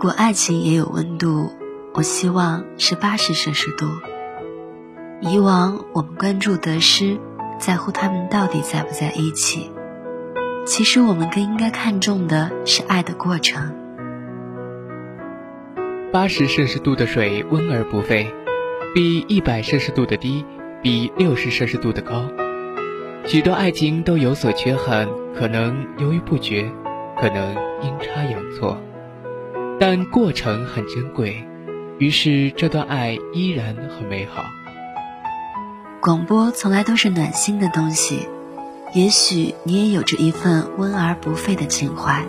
如果爱情也有温度，我希望是八十摄氏度。以往我们关注得失，在乎他们到底在不在一起。其实我们更应该看重的是爱的过程。八十摄氏度的水温而不沸，比一百摄氏度的低，比六十摄氏度的高。许多爱情都有所缺憾，可能犹豫不决，可能阴差阳错，但过程很珍贵，于是这段爱依然很美好。广播从来都是暖心的东西，也许你也有着一份温而不沸的情怀。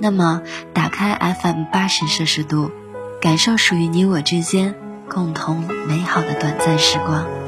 那么，打开 FM 八十摄氏度，感受属于你我之间共同美好的短暂时光。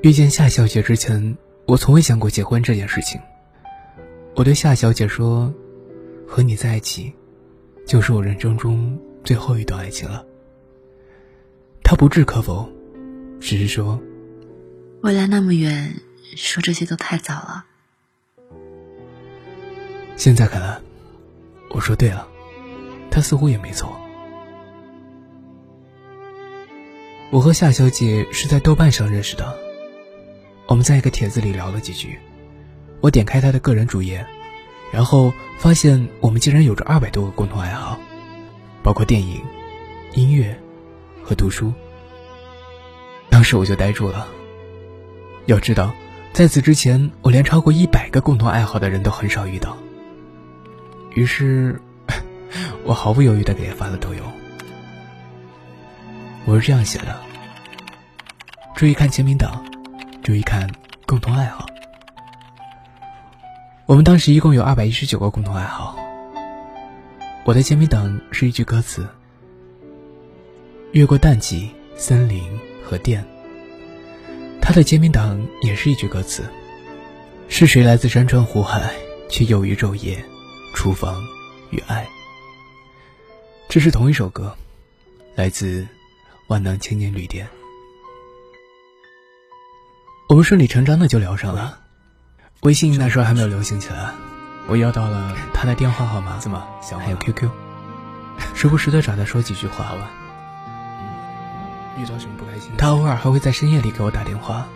遇见夏小姐之前，我从未想过结婚这件事情。我对夏小姐说：“和你在一起，就是我人生中最后一段爱情了。”她不置可否，只是说：“未来那么远，说这些都太早了。”现在看来，我说对了，她似乎也没错。我和夏小姐是在豆瓣上认识的。我们在一个帖子里聊了几句，我点开他的个人主页，然后发现我们竟然有着二百多个共同爱好，包括电影、音乐和读书。当时我就呆住了。要知道，在此之前，我连超过一百个共同爱好的人都很少遇到。于是，我毫不犹豫地给他发了抖音。我是这样写的：注意看签名档。注意看，共同爱好。我们当时一共有二百一十九个共同爱好。我的签名档是一句歌词：“越过淡季、森林和电。”他的签名档也是一句歌词：“是谁来自山川湖海，却又于昼夜、厨房与爱。”这是同一首歌，来自万能青年旅店。我们顺理成章的就聊上了，微信那时候还没有流行起来，我要到了他的电话号码，怎么还有 QQ，时不时的找他说几句话。遇到什么不开心？他偶尔还会在深夜里给我打电话，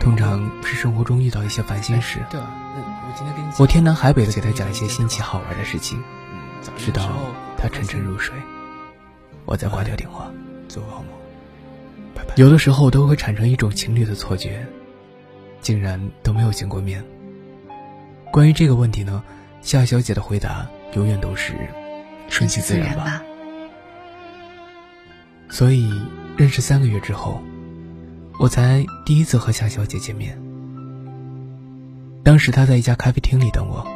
通常是生活中遇到一些烦心事。对啊，我今天跟你我天南海北的给他讲一些新奇好玩的事情，直到他沉沉入睡，我再挂掉电话，做个好梦。有的时候都会产生一种情侣的错觉，竟然都没有见过面。关于这个问题呢，夏小姐的回答永远都是顺其自然吧。所以认识三个月之后，我才第一次和夏小姐见面。当时她在一家咖啡厅里等我，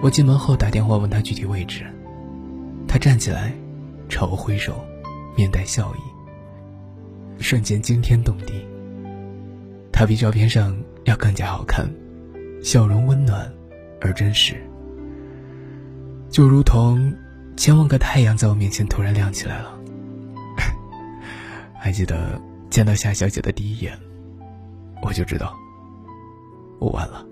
我进门后打电话问她具体位置，她站起来朝我挥手，面带笑意。瞬间惊天动地。他比照片上要更加好看，笑容温暖而真实，就如同千万个太阳在我面前突然亮起来了。还记得见到夏小姐的第一眼，我就知道我完了。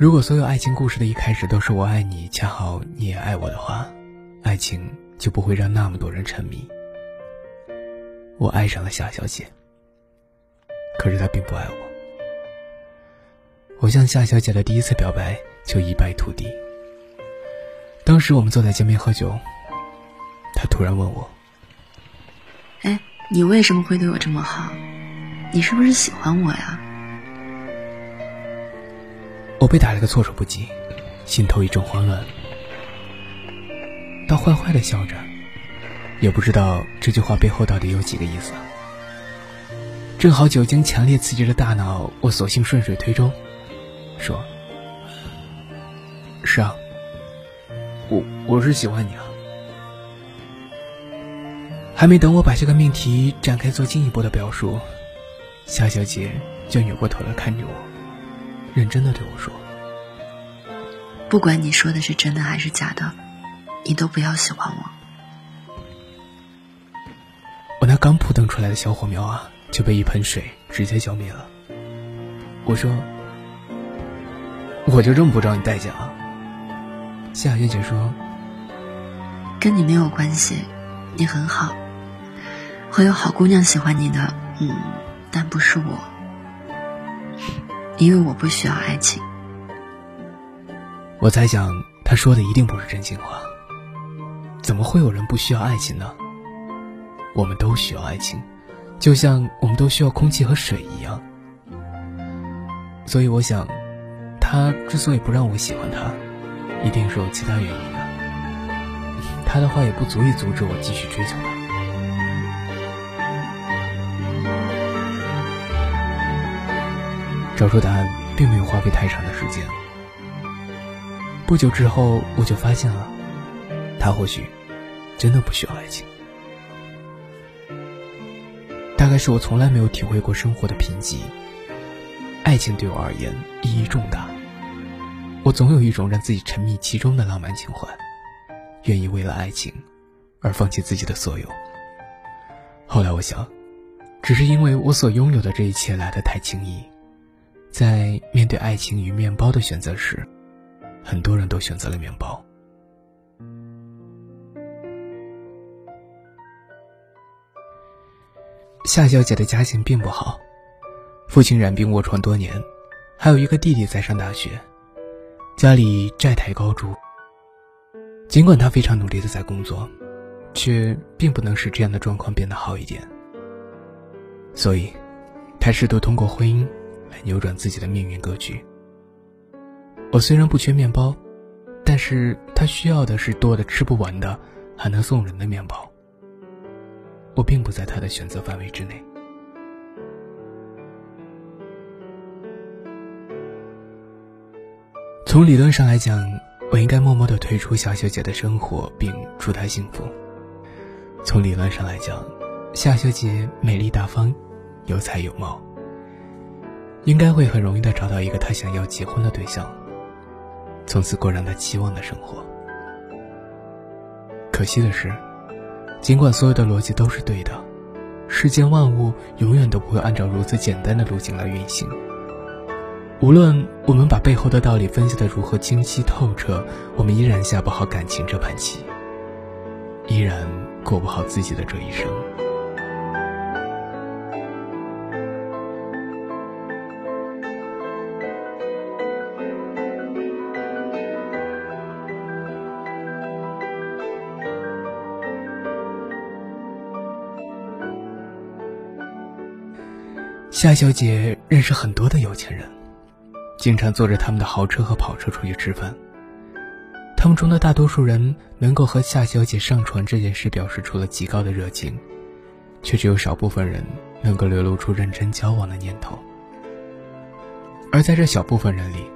如果所有爱情故事的一开始都是我爱你，恰好你也爱我的话，爱情就不会让那么多人沉迷。我爱上了夏小姐，可是她并不爱我。我向夏小姐的第一次表白就一败涂地。当时我们坐在街边喝酒，她突然问我：“哎，你为什么会对我这么好？你是不是喜欢我呀？”我被打了个措手不及，心头一阵慌乱。他坏坏的笑着，也不知道这句话背后到底有几个意思。正好酒精强烈刺激着大脑，我索性顺水推舟，说：“是啊，我我是喜欢你啊。”还没等我把这个命题展开做进一步的表述，夏小姐就扭过头来看着我。认真的对我说：“不管你说的是真的还是假的，你都不要喜欢我。”我那刚扑腾出来的小火苗啊，就被一盆水直接浇灭了。我说：“我就这么不招你待见啊？”夏小姐说：“跟你没有关系，你很好，会有好姑娘喜欢你的，嗯，但不是我。”因为我不需要爱情。我猜想，他说的一定不是真心话。怎么会有人不需要爱情呢？我们都需要爱情，就像我们都需要空气和水一样。所以我想，他之所以不让我喜欢他，一定是有其他原因的。他的话也不足以阻止我继续追求他。找出答案并没有花费太长的时间。不久之后，我就发现了，他或许真的不需要爱情。大概是我从来没有体会过生活的贫瘠，爱情对我而言意义重大。我总有一种让自己沉迷其中的浪漫情怀，愿意为了爱情而放弃自己的所有。后来我想，只是因为我所拥有的这一切来得太轻易。在面对爱情与面包的选择时，很多人都选择了面包。夏小姐的家境并不好，父亲染病卧床多年，还有一个弟弟在上大学，家里债台高筑。尽管她非常努力的在工作，却并不能使这样的状况变得好一点。所以，她试图通过婚姻。来扭转自己的命运格局。我虽然不缺面包，但是他需要的是多的吃不完的，还能送人的面包。我并不在他的选择范围之内。从理论上来讲，我应该默默的退出夏小姐的生活，并祝她幸福。从理论上来讲，夏小姐美丽大方，有才有貌。应该会很容易的找到一个他想要结婚的对象，从此过上他期望的生活。可惜的是，尽管所有的逻辑都是对的，世间万物永远都不会按照如此简单的路径来运行。无论我们把背后的道理分析的如何清晰透彻，我们依然下不好感情这盘棋，依然过不好自己的这一生。夏小姐认识很多的有钱人，经常坐着他们的豪车和跑车出去吃饭。他们中的大多数人能够和夏小姐上床这件事表示出了极高的热情，却只有少部分人能够流露出认真交往的念头。而在这小部分人里，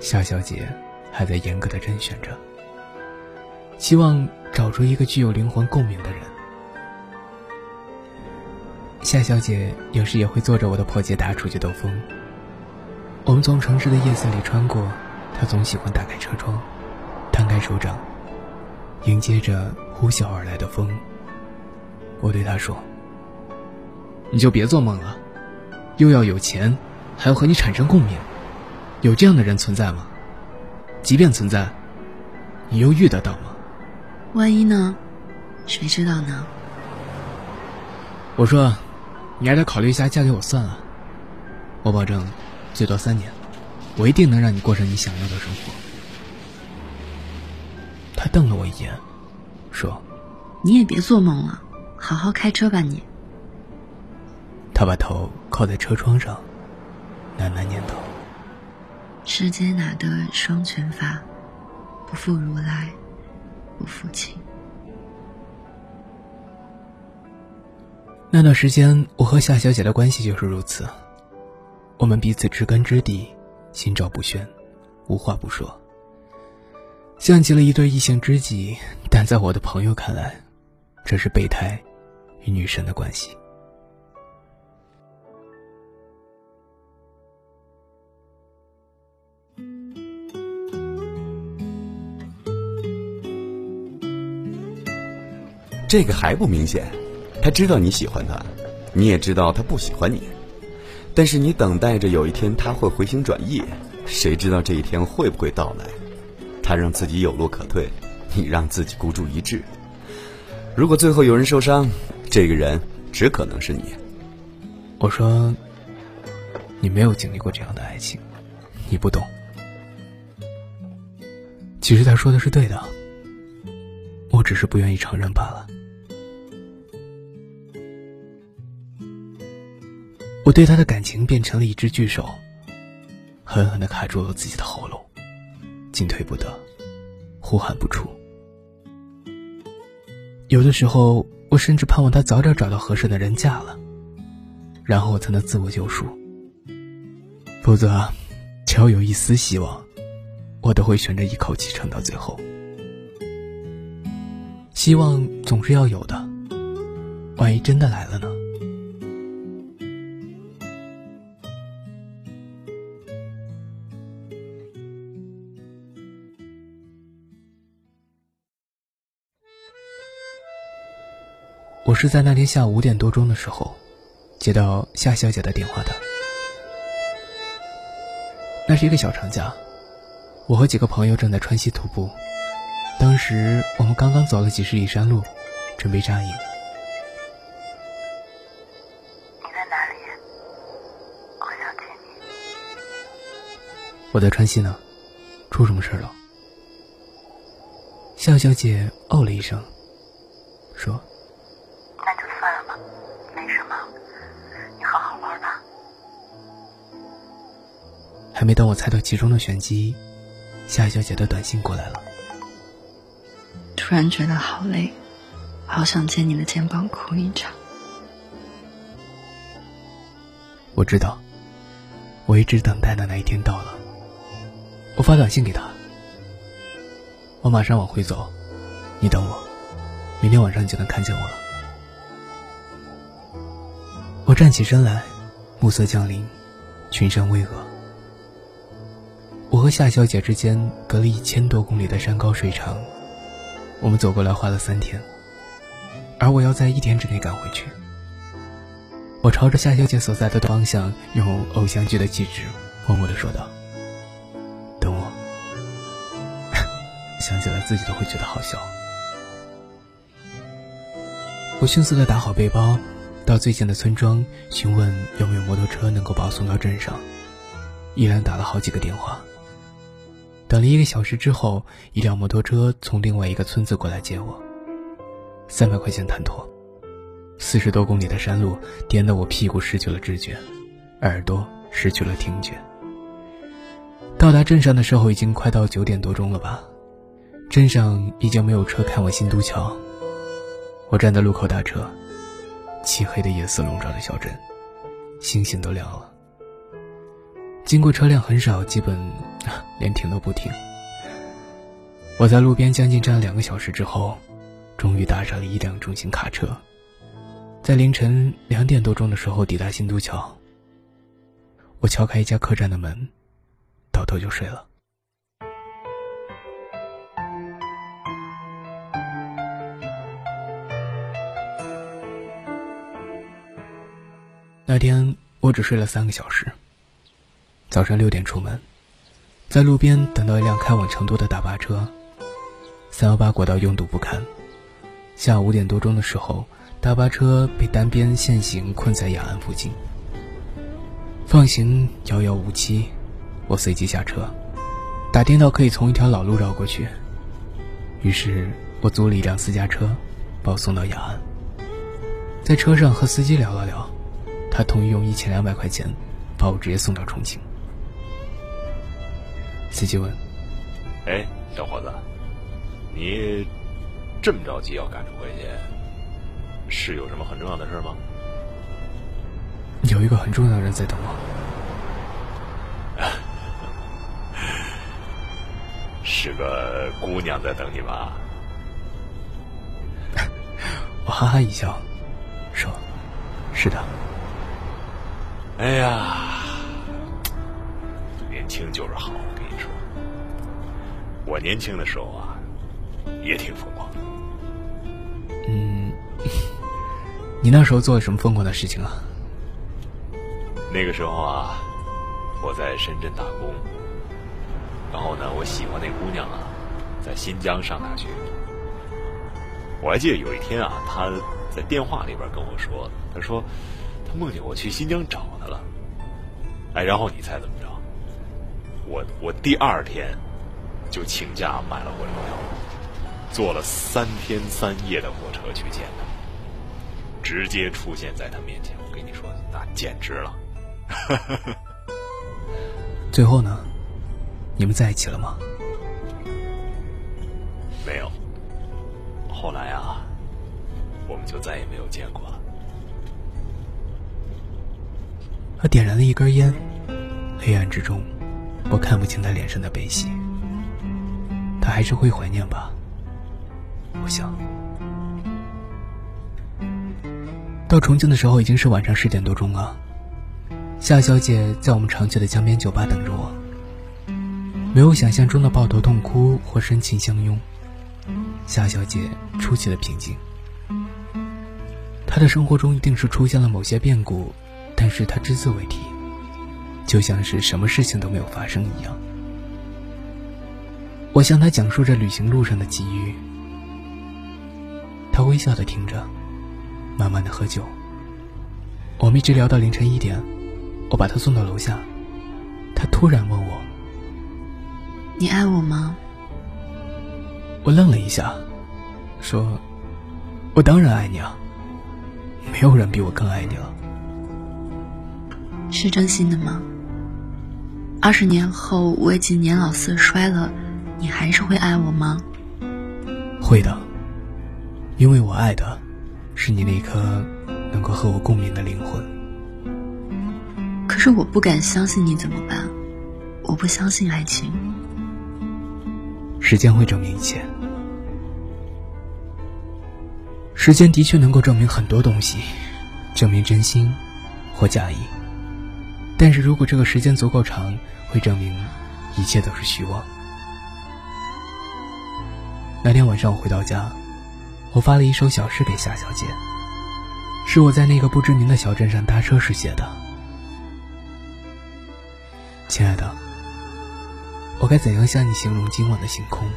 夏小姐还在严格的甄选着，希望找出一个具有灵魂共鸣的人。夏小姐有时也会坐着我的破捷达出去兜风。我们从城市的夜色里穿过，她总喜欢打开车窗，摊开手掌，迎接着呼啸而来的风。我对她说：“你就别做梦了，又要有钱，还要和你产生共鸣，有这样的人存在吗？”即便存在，你又遇得到吗？万一呢？谁知道呢？我说，你还得考虑一下嫁给我算了。我保证，最多三年，我一定能让你过上你想要的生活。他瞪了我一眼，说：“你也别做梦了，好好开车吧你。”他把头靠在车窗上，喃喃念叨：“世间哪得双全法，不负如来，不负卿。”那段时间，我和夏小姐的关系就是如此，我们彼此知根知底，心照不宣，无话不说。像极了一对异性知己，但在我的朋友看来，这是备胎与女神的关系。这个还不明显？他知道你喜欢他，你也知道他不喜欢你，但是你等待着有一天他会回心转意，谁知道这一天会不会到来？他让自己有路可退，你让自己孤注一掷。如果最后有人受伤，这个人只可能是你。我说，你没有经历过这样的爱情，你不懂。其实他说的是对的，我只是不愿意承认罢了。我对他的感情变成了一只巨手，狠狠的卡住了自己的喉咙。进退不得，呼喊不出。有的时候，我甚至盼望他早点找到合适的人嫁了，然后我才能自我救赎。否则，只要有一丝希望，我都会选择一口气撑到最后。希望总是要有的，万一真的来了呢？是在那天下午五点多钟的时候，接到夏小姐的电话的。那是一个小长假，我和几个朋友正在川西徒步。当时我们刚刚走了几十里山路，准备扎营。你在哪里？我想见你。我在川西呢，出什么事了？夏小姐哦了一声，说。还没等我猜到其中的玄机，夏小姐的短信过来了。突然觉得好累，好想借你的肩膀哭一场。我知道，我一直等待的那一天到了。我发短信给他，我马上往回走，你等我，明天晚上你就能看见我了。我站起身来，暮色降临，群山巍峨。我和夏小姐之间隔了一千多公里的山高水长，我们走过来花了三天，而我要在一天之内赶回去。我朝着夏小姐所在的方向，用偶像剧的气质，默默的说道：“等我。”想起来自己都会觉得好笑。我迅速的打好背包，到最近的村庄询问有没有摩托车能够把我送到镇上，依然打了好几个电话。等了一个小时之后，一辆摩托车从另外一个村子过来接我。三百块钱谈妥。四十多公里的山路颠得我屁股失去了知觉，耳朵失去了听觉。到达镇上的时候已经快到九点多钟了吧？镇上已经没有车开往新都桥。我站在路口打车。漆黑的夜色笼罩着小镇，星星都亮了。经过车辆很少，基本 连停都不停。我在路边将近站了两个小时之后，终于搭上了一辆重型卡车，在凌晨两点多钟的时候抵达新都桥。我敲开一家客栈的门，倒头就睡了。那天我只睡了三个小时。早上六点出门，在路边等到一辆开往成都的大巴车。三幺八国道拥堵不堪，下午五点多钟的时候，大巴车被单边限行困在雅安附近。放行遥遥无期，我随即下车，打听到可以从一条老路绕过去。于是我租了一辆私家车，把我送到雅安。在车上和司机聊了聊，他同意用一千两百块钱把我直接送到重庆。司机问：“哎，小伙子。”你这么着急要赶着回去，是有什么很重要的事吗？有一个很重要的人在等我。是个姑娘在等你吧？我哈哈一笑，说：“是的。”哎呀，年轻就是好，我年轻的时候啊。也挺疯狂的。嗯，你那时候做了什么疯狂的事情啊？那个时候啊，我在深圳打工，然后呢，我喜欢那姑娘啊，在新疆上大学。我还记得有一天啊，她在电话里边跟我说，她说她梦见我去新疆找她了。哎，然后你猜怎么着？我我第二天就请假买了火车票。坐了三天三夜的火车去见他，直接出现在他面前。我跟你说，那简直了。最后呢，你们在一起了吗？没有。后来啊，我们就再也没有见过了。他点燃了一根烟，黑暗之中，我看不清他脸上的悲喜。他还是会怀念吧。我想，到重庆的时候已经是晚上十点多钟了。夏小姐在我们常去的江边酒吧等着我，没有想象中的抱头痛哭或深情相拥。夏小姐出奇的平静。她的生活中一定是出现了某些变故，但是她只字未提，就像是什么事情都没有发生一样。我向他讲述着旅行路上的际遇。他微笑的听着，慢慢的喝酒。我们一直聊到凌晨一点，我把他送到楼下，他突然问我：“你爱我吗？”我愣了一下，说：“我当然爱你啊，没有人比我更爱你了。”是真心的吗？二十年后我已经年老色衰了，你还是会爱我吗？会的。因为我爱的，是你那颗能够和我共鸣的灵魂。可是我不敢相信你怎么办？我不相信爱情。时间会证明一切。时间的确能够证明很多东西，证明真心或假意。但是如果这个时间足够长，会证明一切都是虚妄。那天晚上我回到家。我发了一首小诗给夏小姐，是我在那个不知名的小镇上搭车时写的。亲爱的，我该怎样向你形容今晚的星空？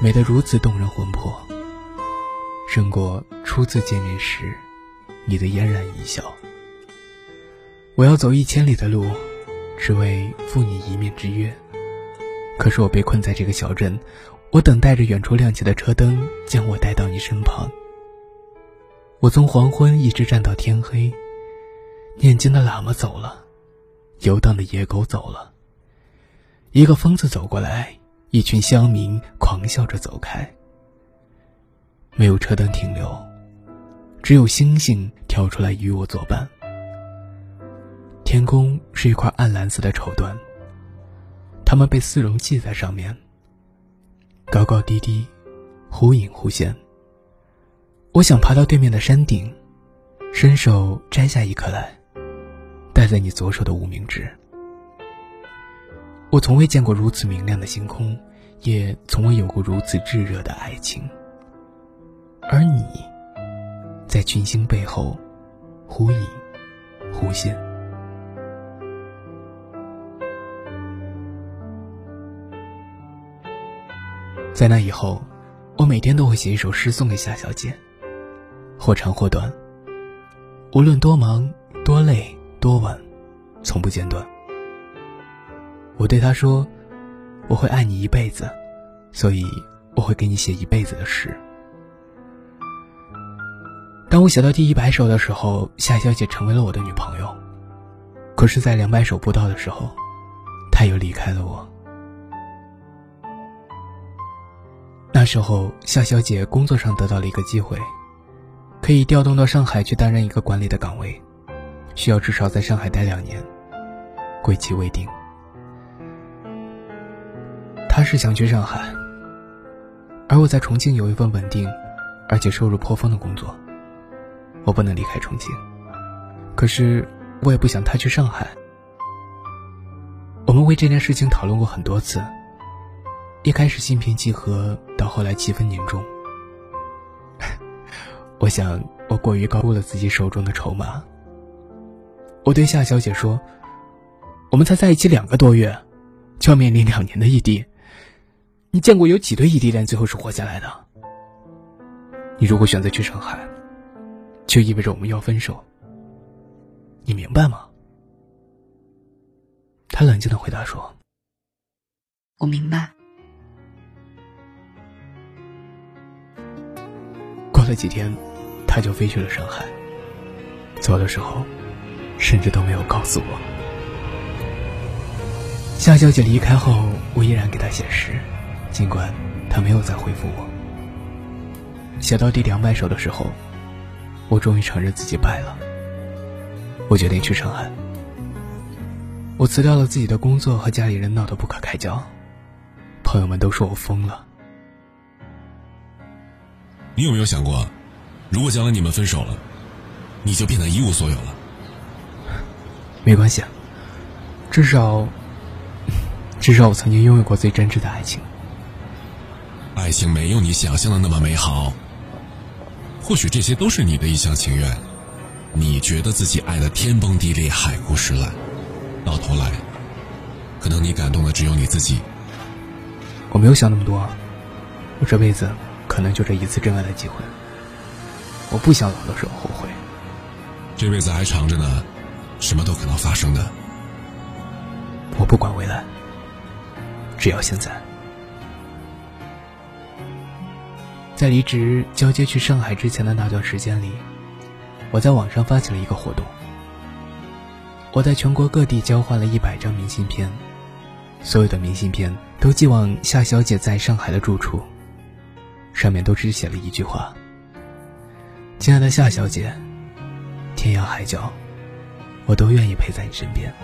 美得如此动人魂魄，胜过初次见面时你的嫣然一笑。我要走一千里的路，只为赴你一面之约。可是我被困在这个小镇。我等待着远处亮起的车灯，将我带到你身旁。我从黄昏一直站到天黑。念经的喇嘛走了，游荡的野狗走了。一个疯子走过来，一群乡民狂笑着走开。没有车灯停留，只有星星跳出来与我作伴。天空是一块暗蓝色的绸缎，它们被丝绒系在上面。高高低低，忽隐忽现。我想爬到对面的山顶，伸手摘下一颗来，戴在你左手的无名指。我从未见过如此明亮的星空，也从未有过如此炙热的爱情。而你，在群星背后，忽隐忽现。在那以后，我每天都会写一首诗送给夏小姐，或长或短。无论多忙、多累、多晚，从不间断。我对她说：“我会爱你一辈子，所以我会给你写一辈子的诗。”当我写到第一百首的时候，夏小姐成为了我的女朋友。可是，在两百首不到的时候，她又离开了我。那时候，夏小姐工作上得到了一个机会，可以调动到上海去担任一个管理的岗位，需要至少在上海待两年，归期未定。她是想去上海，而我在重庆有一份稳定，而且收入颇丰的工作。我不能离开重庆，可是我也不想他去上海。我们为这件事情讨论过很多次，一开始心平气和，到后来气氛凝重。我想我过于高估了自己手中的筹码。我对夏小姐说：“我们才在一起两个多月，就要面临两年的异地。你见过有几对异地恋最后是活下来的？你如果选择去上海。”就意味着我们要分手，你明白吗？他冷静的回答说：“我明白。”了几天，他就飞去了上海。走的时候，甚至都没有告诉我。夏小姐离开后，我依然给她写诗，尽管她没有再回复我。写到第两百首的时候。我终于承认自己败了。我决定去上海。我辞掉了自己的工作，和家里人闹得不可开交，朋友们都说我疯了。你有没有想过，如果将来你们分手了，你就变得一无所有了？没关系，至少，至少我曾经拥有过最真挚的爱情。爱情没有你想象的那么美好。或许这些都是你的一厢情愿，你觉得自己爱的天崩地裂、海枯石烂，到头来，可能你感动的只有你自己。我没有想那么多，我这辈子可能就这一次真爱的机会，我不想老的时候后悔。这辈子还长着呢，什么都可能发生的。我不管未来，只要现在。在离职交接去上海之前的那段时间里，我在网上发起了一个活动。我在全国各地交换了一百张明信片，所有的明信片都寄往夏小姐在上海的住处，上面都只写了一句话：“亲爱的夏小姐，天涯海角，我都愿意陪在你身边。”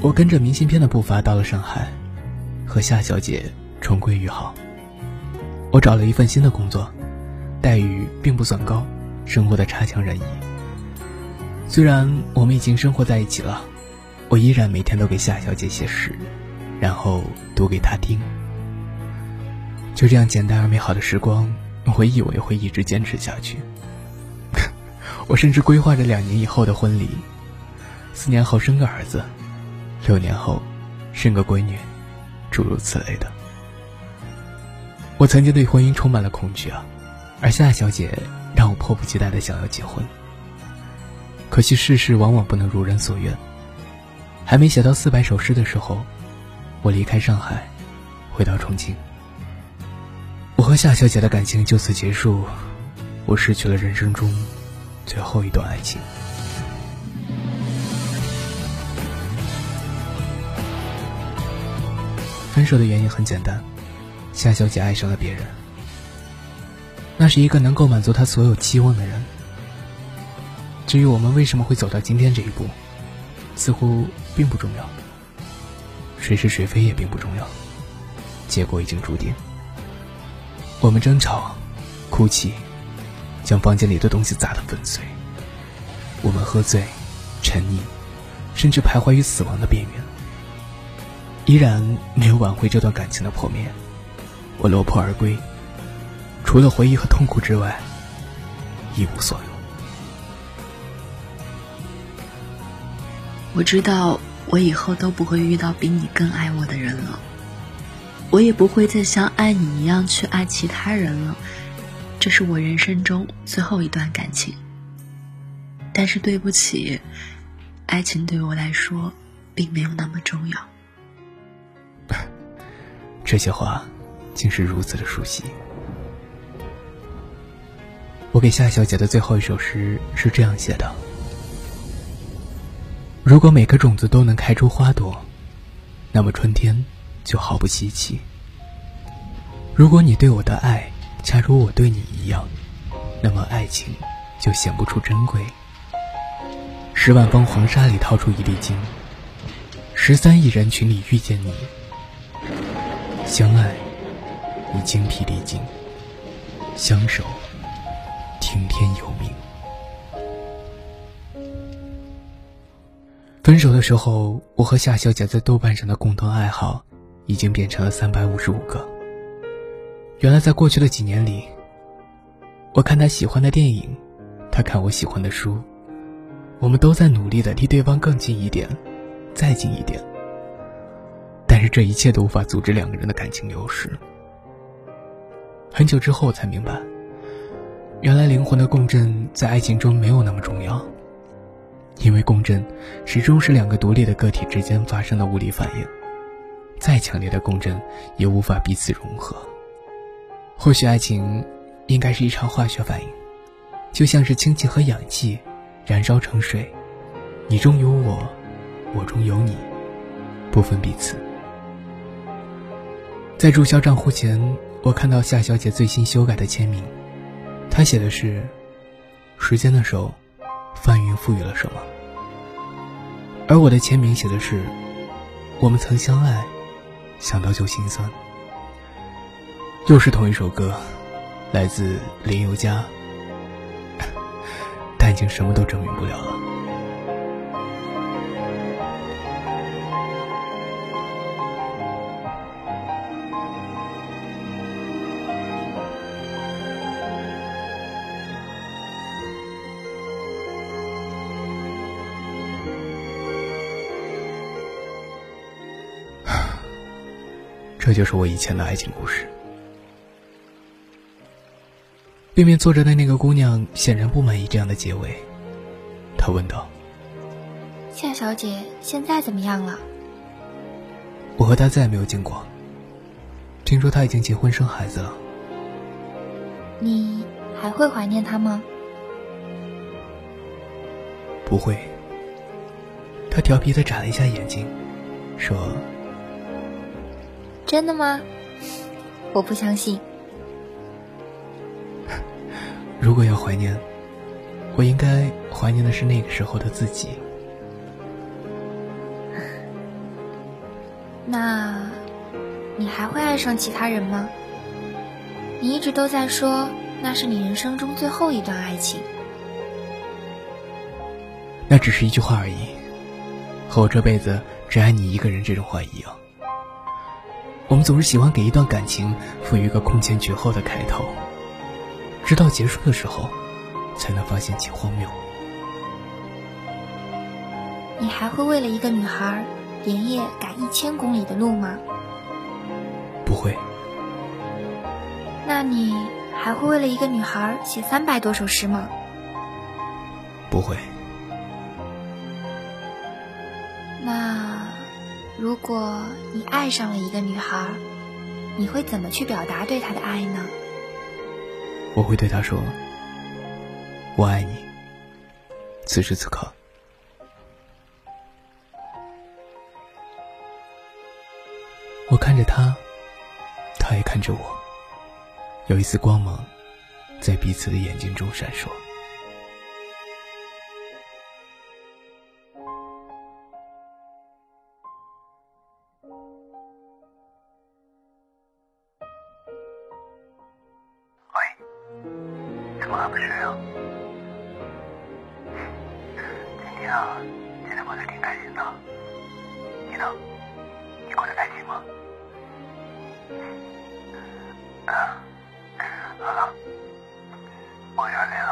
我跟着明信片的步伐到了上海，和夏小姐重归于好。我找了一份新的工作，待遇并不算高，生活的差强人意。虽然我们已经生活在一起了，我依然每天都给夏小姐写诗，然后读给她听。就这样简单而美好的时光，我以为会一直坚持下去。我甚至规划着两年以后的婚礼，四年后生个儿子。六年后，生个闺女，诸如此类的。我曾经对婚姻充满了恐惧啊，而夏小姐让我迫不及待的想要结婚。可惜世事往往不能如人所愿。还没写到四百首诗的时候，我离开上海，回到重庆。我和夏小姐的感情就此结束，我失去了人生中最后一段爱情。分手的原因很简单，夏小姐爱上了别人。那是一个能够满足她所有期望的人。至于我们为什么会走到今天这一步，似乎并不重要。谁是谁非也并不重要，结果已经注定。我们争吵、哭泣，将房间里的东西砸得粉碎。我们喝醉、沉溺，甚至徘徊于死亡的边缘。依然没有挽回这段感情的破灭。我落魄而归，除了回忆和痛苦之外，一无所有。我知道，我以后都不会遇到比你更爱我的人了。我也不会再像爱你一样去爱其他人了。这是我人生中最后一段感情。但是对不起，爱情对我来说并没有那么重要。这些话，竟是如此的熟悉。我给夏小姐的最后一首诗是这样写的：如果每个种子都能开出花朵，那么春天就毫不稀奇。如果你对我的爱，恰如我对你一样，那么爱情就显不出珍贵。十万方黄沙里掏出一粒金，十三亿人群里遇见你，相爱已精疲力尽，相守听天由命。分手的时候，我和夏小姐在豆瓣上的共同爱好已经变成了三百五十五个。原来，在过去的几年里，我看他喜欢的电影，他看我喜欢的书，我们都在努力的离对方更近一点，再近一点。但是这一切都无法阻止两个人的感情流失。很久之后，才明白，原来灵魂的共振在爱情中没有那么重要，因为共振始终是两个独立的个体之间发生的物理反应，再强烈的共振也无法彼此融合。或许爱情应该是一场化学反应，就像是氢气和氧气燃烧成水，你中有我，我中有你，不分彼此。在注销账户前，我看到夏小姐最新修改的签名，她写的是：“时间的手，翻云覆雨了什么？”而我的签名写的是：“我们曾相爱，想到就心酸。”又是同一首歌，来自林宥嘉，但已经什么都证明不了了。就是我以前的爱情故事。对面坐着的那个姑娘显然不满意这样的结尾，她问道：“夏小姐现在怎么样了？”我和她再也没有见过。听说她已经结婚生孩子了。你还会怀念她吗？不会。她调皮的眨了一下眼睛，说：“真的吗？我不相信。”如果要怀念，我应该怀念的是那个时候的自己。那，你还会爱上其他人吗？你一直都在说那是你人生中最后一段爱情。那只是一句话而已，和我这辈子只爱你一个人这种话一样。我们总是喜欢给一段感情赋予一个空前绝后的开头。直到结束的时候，才能发现其荒谬。你还会为了一个女孩，连夜赶一千公里的路吗？不会。那你还会为了一个女孩写三百多首诗吗？不会。那，如果你爱上了一个女孩，你会怎么去表达对她的爱呢？我会对她说：“我爱你。”此时此刻，我看着他，他也看着我，有一丝光芒在彼此的眼睛中闪烁。啊，好了，我原谅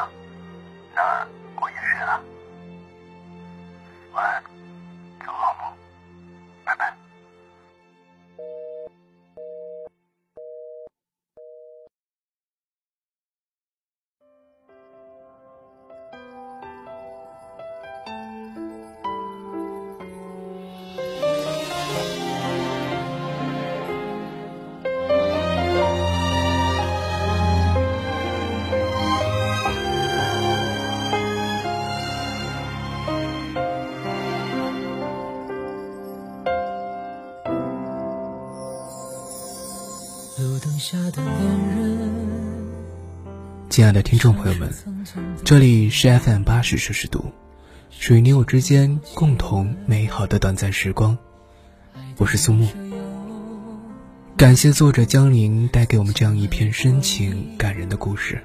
亲爱的听众朋友们，这里是 FM 八十摄氏度，属于你我之间共同美好的短暂时光。我是苏木，感谢作者江宁带给我们这样一篇深情感人的故事，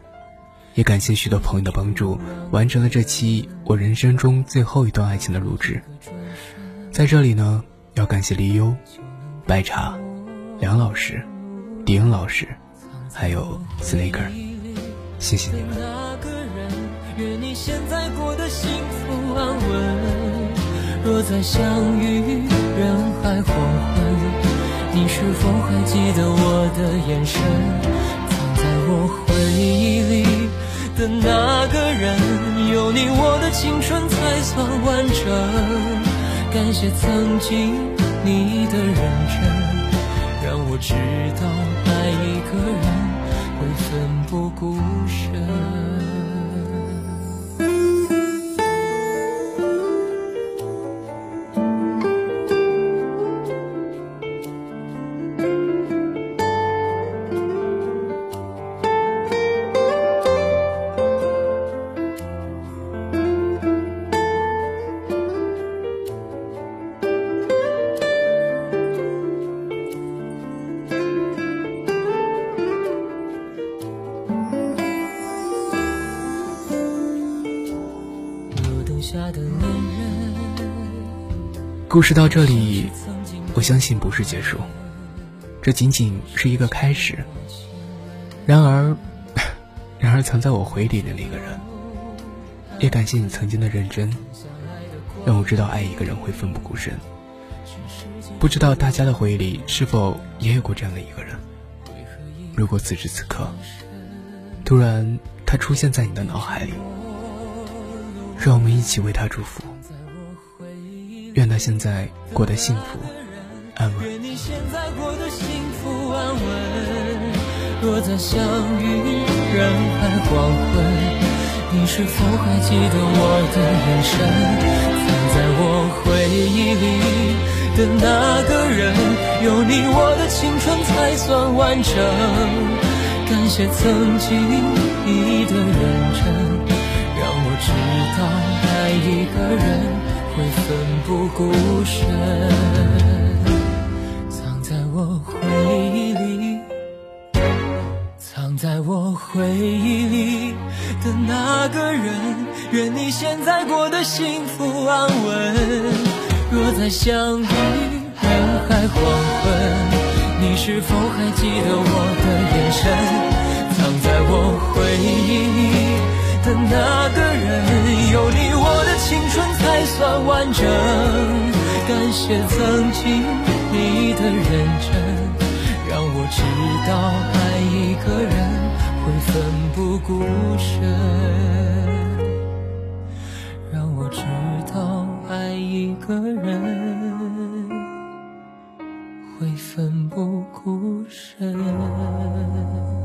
也感谢许多朋友的帮助，完成了这期我人生中最后一段爱情的录制。在这里呢，要感谢黎优、白茶、梁老师。迪恩老师，还有 Snaker 谢谢你们。若再相遇人海黄昏，你是否还记得我的眼神？藏在我回忆里的那个人，有你我的青春才算完整。感谢曾经你的认真，让我知道。爱一个人会奋不顾故事到这里，我相信不是结束，这仅仅是一个开始。然而，然而藏在我回忆里的那个人，也感谢你曾经的认真，让我知道爱一个人会奋不顾身。不知道大家的回忆里是否也有过这样的一个人？如果此时此刻，突然他出现在你的脑海里，让我们一起为他祝福。他现在过得幸福安稳。愿你现在过得幸福安稳。若再相遇人海黄昏，你是否还记得我的眼神？藏在我回忆里的那个人，有你我的青春才算完整。感谢曾经你的认真，让我知道爱一个人。会奋不顾身，藏在我回忆里，藏在我回忆里的那个人。愿你现在过得幸福安稳。若再相遇人海黄昏，你是否还记得我的眼神？藏在我回忆里的那个人有你我的青春才算完整感谢曾经你的认真让我知道爱一个人会奋不顾身让我知道爱一个人会奋不顾身。